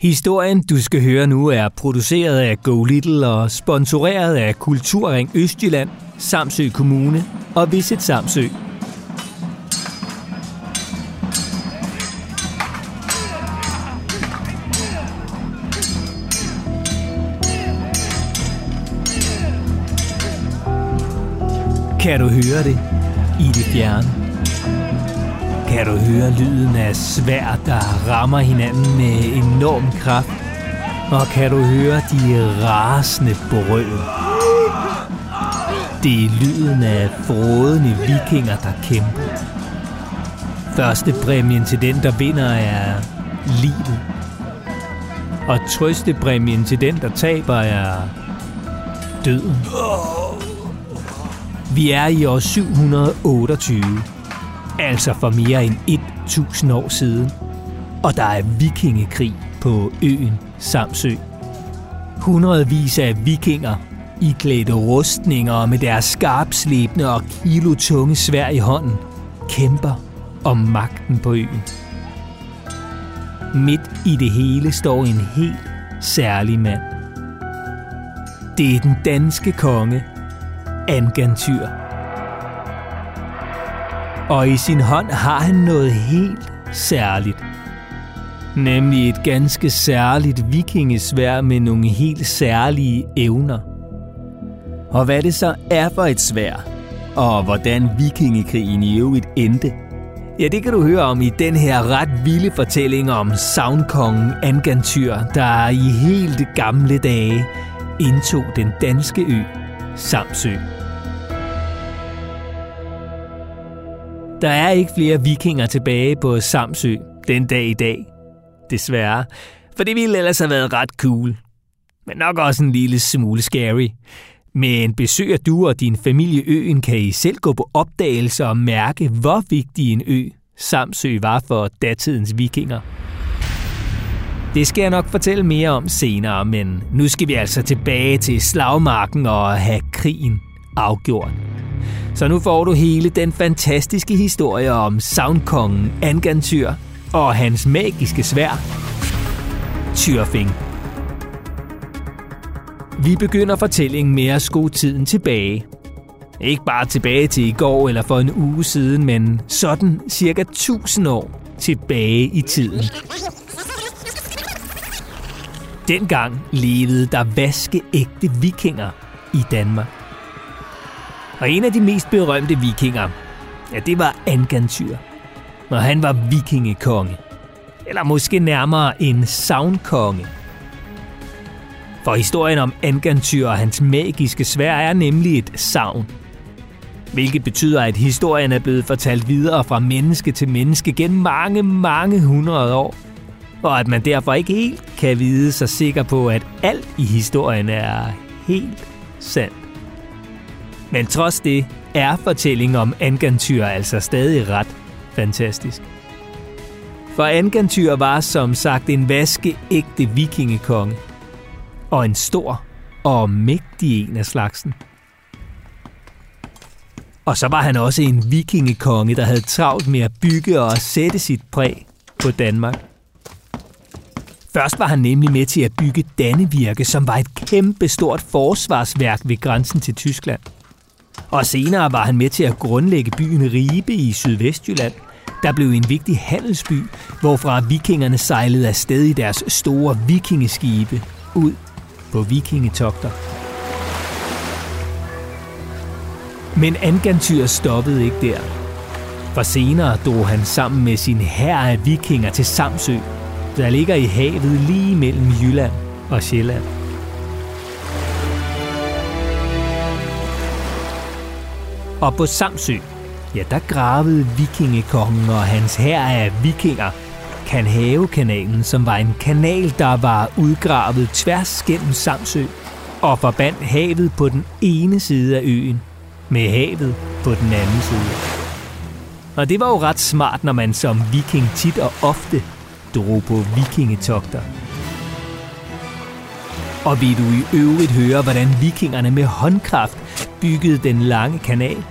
Historien, du skal høre nu, er produceret af Go Little og sponsoreret af Kulturring Østjylland, Samsø Kommune og Visit Samsø. Kan du høre det i det fjerne? Kan du høre lyden af svær, der rammer hinanden med enorm kraft? Og kan du høre de rasende brøl? Det er lyden af frådende vikinger, der kæmper. Første præmien til den, der vinder, er livet. Og trøstepræmien til den, der taber, er døden. Vi er i år 728, altså for mere end 1000 år siden, og der er vikingekrig på øen Samsø. Hundredvis af vikinger, iklædte rustninger med deres skarpslebende og kilotunge svær i hånden, kæmper om magten på øen. Midt i det hele står en helt særlig mand. Det er den danske konge, Angantyr. Og i sin hånd har han noget helt særligt. Nemlig et ganske særligt vikingesvær med nogle helt særlige evner. Og hvad det så er for et svær, og hvordan vikingekrigen i øvrigt endte, ja, det kan du høre om i den her ret vilde fortælling om savnkongen Angantyr, der i helt gamle dage indtog den danske ø Samsø. Der er ikke flere vikinger tilbage på Samsø den dag i dag. Desværre. For det ville ellers have været ret cool. Men nok også en lille smule scary. Men besøger du og din familie øen, kan I selv gå på opdagelse og mærke, hvor vigtig en ø Samsø var for datidens vikinger. Det skal jeg nok fortælle mere om senere, men nu skal vi altså tilbage til slagmarken og have krigen afgjort. Så nu får du hele den fantastiske historie om savnkongen Angantyr og hans magiske svær, Tyrfing. Vi begynder fortællingen med at skue tiden tilbage. Ikke bare tilbage til i går eller for en uge siden, men sådan cirka 1000 år tilbage i tiden. Dengang levede der vaskeægte vikinger i Danmark. Og en af de mest berømte vikinger, ja, det var Angantyr. Og han var vikingekonge. Eller måske nærmere en savnkonge. For historien om Angantyr og hans magiske svær er nemlig et savn. Hvilket betyder, at historien er blevet fortalt videre fra menneske til menneske gennem mange, mange hundrede år. Og at man derfor ikke helt kan vide sig sikker på, at alt i historien er helt sandt. Men trods det er fortællingen om Angantyr altså stadig ret fantastisk. For Angantyr var som sagt en vaskeægte vikingekonge. Og en stor og mægtig en af slagsen. Og så var han også en vikingekonge, der havde travlt med at bygge og sætte sit præg på Danmark. Først var han nemlig med til at bygge Dannevirke, som var et kæmpe stort forsvarsværk ved grænsen til Tyskland. Og senere var han med til at grundlægge byen Ribe i Sydvestjylland, der blev en vigtig handelsby, hvorfra vikingerne sejlede afsted i deres store vikingeskibe ud på vikingetogter. Men Angantyr stoppede ikke der. For senere drog han sammen med sin hær af vikinger til Samsø, der ligger i havet lige mellem Jylland og Sjælland. Og på Samsø, ja, der gravede vikingekongen og hans hær af vikinger Kanhavekanalen, som var en kanal, der var udgravet tværs gennem Samsø og forbandt havet på den ene side af øen med havet på den anden side. Og det var jo ret smart, når man som viking tit og ofte drog på vikingetogter. Og vil du i øvrigt høre, hvordan vikingerne med håndkraft byggede den lange kanal,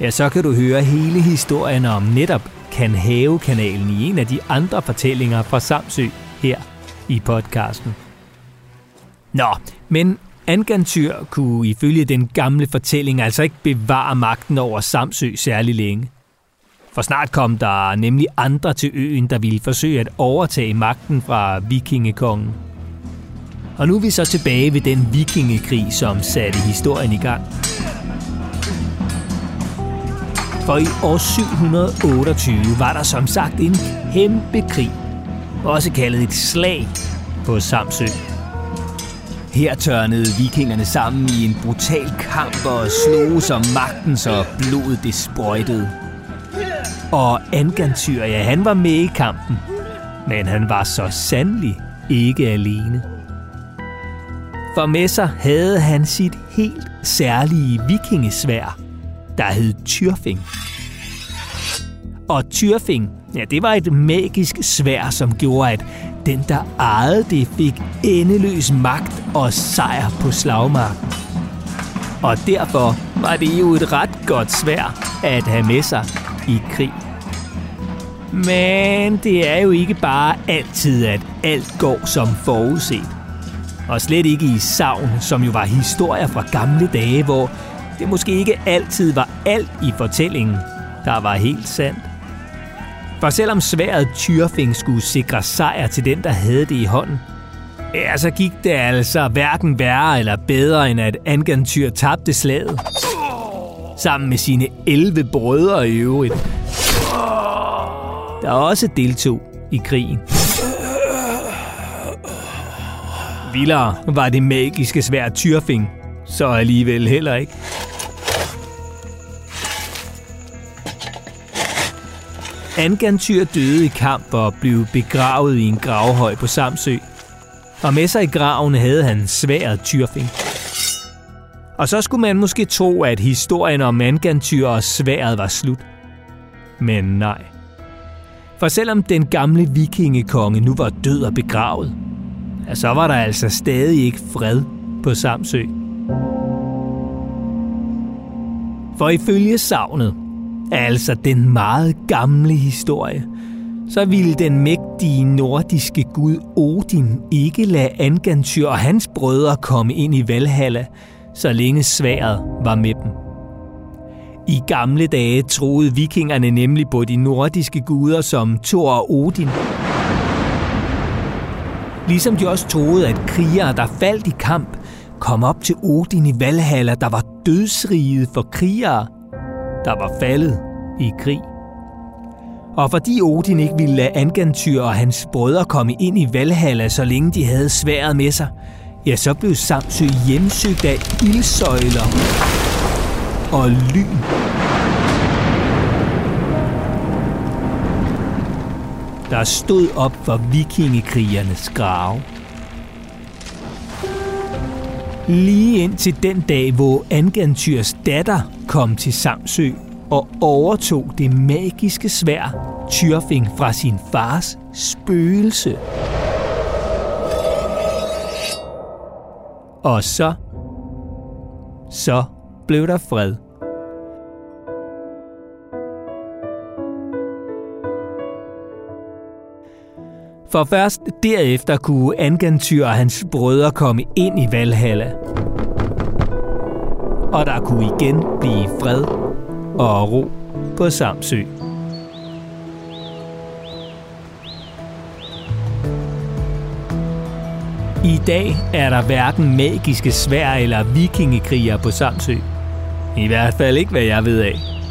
ja, så kan du høre hele historien om netop Kanhavekanalen i en af de andre fortællinger fra Samsø her i podcasten. Nå, men Angantyr kunne ifølge den gamle fortælling altså ikke bevare magten over Samsø særlig længe. For snart kom der nemlig andre til øen, der ville forsøge at overtage magten fra vikingekongen. Og nu er vi så tilbage ved den vikingekrig, som satte historien i gang. For i år 728 var der som sagt en kæmpe krig, også kaldet et slag på Samsø. Her tørnede vikingerne sammen i en brutal kamp og slog som magten, så blodet det sprøjtede. Og Angantyr, ja, han var med i kampen, men han var så sandelig ikke alene. For med sig havde han sit helt særlige vikingesvær, der hed Tyrfing. Og Tyrfing, ja, det var et magisk svær, som gjorde, at den, der ejede det, fik endeløs magt og sejr på slagmarken. Og derfor var det jo et ret godt svær at have med sig i krig. Men det er jo ikke bare altid, at alt går som forudset. Og slet ikke i savn, som jo var historier fra gamle dage, hvor det måske ikke altid var alt i fortællingen, der var helt sandt. For selvom sværet Tyrfing skulle sikre sejr til den, der havde det i hånden, ja, så gik det altså hverken værre eller bedre, end at Angantyr tabte slaget. Sammen med sine 11 brødre i øvrigt, der også deltog i krigen. Vildere var det magiske svær Tyrfing, så alligevel heller ikke. Angantyr døde i kamp og blev begravet i en gravhøj på Samsø. Og med sig i graven havde han sværet Tyrfing. Og så skulle man måske tro, at historien om Angantyr og sværet var slut. Men nej. For selvom den gamle vikingekonge nu var død og begravet, at så var der altså stadig ikke fred på Samsø. For ifølge savnet, altså den meget gamle historie, så ville den mægtige nordiske gud Odin ikke lade Angantyr og hans brødre komme ind i Valhalla, så længe sværet var med dem. I gamle dage troede vikingerne nemlig på de nordiske guder som Thor og Odin. Ligesom de også troede, at krigere, der faldt i kamp, kom op til Odin i Valhalla, der var dødsriget for krigere, der var faldet i krig. Og fordi Odin ikke ville lade Angantyr og hans brødre komme ind i Valhalla, så længe de havde sværet med sig, ja, så blev Samsø hjemsøgt af ildsøjler og lyn. Der stod op for vikingekrigernes grave. Lige ind til den dag, hvor Angantyrs datter kom til Samsø og overtog det magiske svær Tyrfing fra sin fars spøgelse. Og så, så blev der fred. For først derefter kunne Angantyr og hans brødre komme ind i Valhalla. Og der kunne igen blive fred og ro på Samsø. I dag er der hverken magiske svær eller vikingekriger på Samsø. I hvert fald ikke, hvad jeg ved af.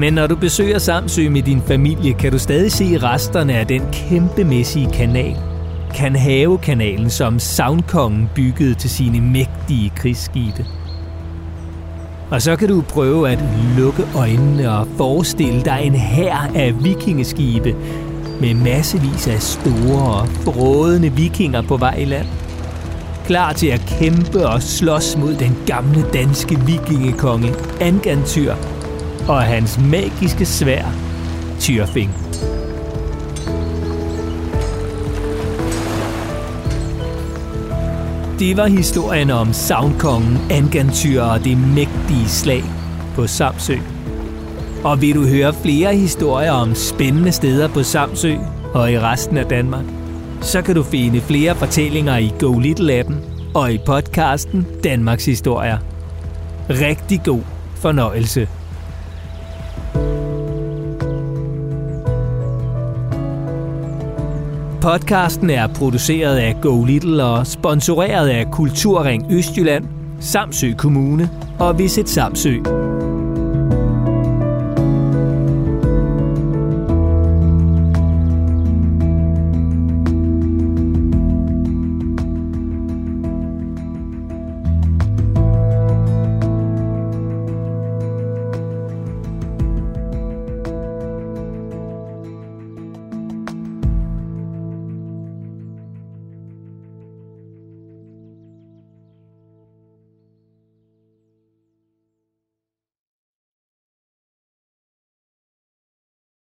Men når du besøger Samsø med din familie, kan du stadig se resterne af den kæmpemæssige kanal. Kanhave-kanalen, som Savnkongen byggede til sine mægtige krigsskibe. Og så kan du prøve at lukke øjnene og forestille dig en hær af vikingeskibe med massevis af store og brådende vikinger på vej i land. Klar til at kæmpe og slås mod den gamle danske vikingekonge Angantyr og hans magiske svær, Tyrfing. Det var historien om Savnkongen, Angantyr og det mægtige slag på Samsø. Og vil du høre flere historier om spændende steder på Samsø og i resten af Danmark, så kan du finde flere fortællinger i Go Little-appen og i podcasten Danmarks Historier. Rigtig god fornøjelse. Podcasten er produceret af Go Little og sponsoreret af Kulturring Østjylland, Samsø Kommune og Visit Samsø.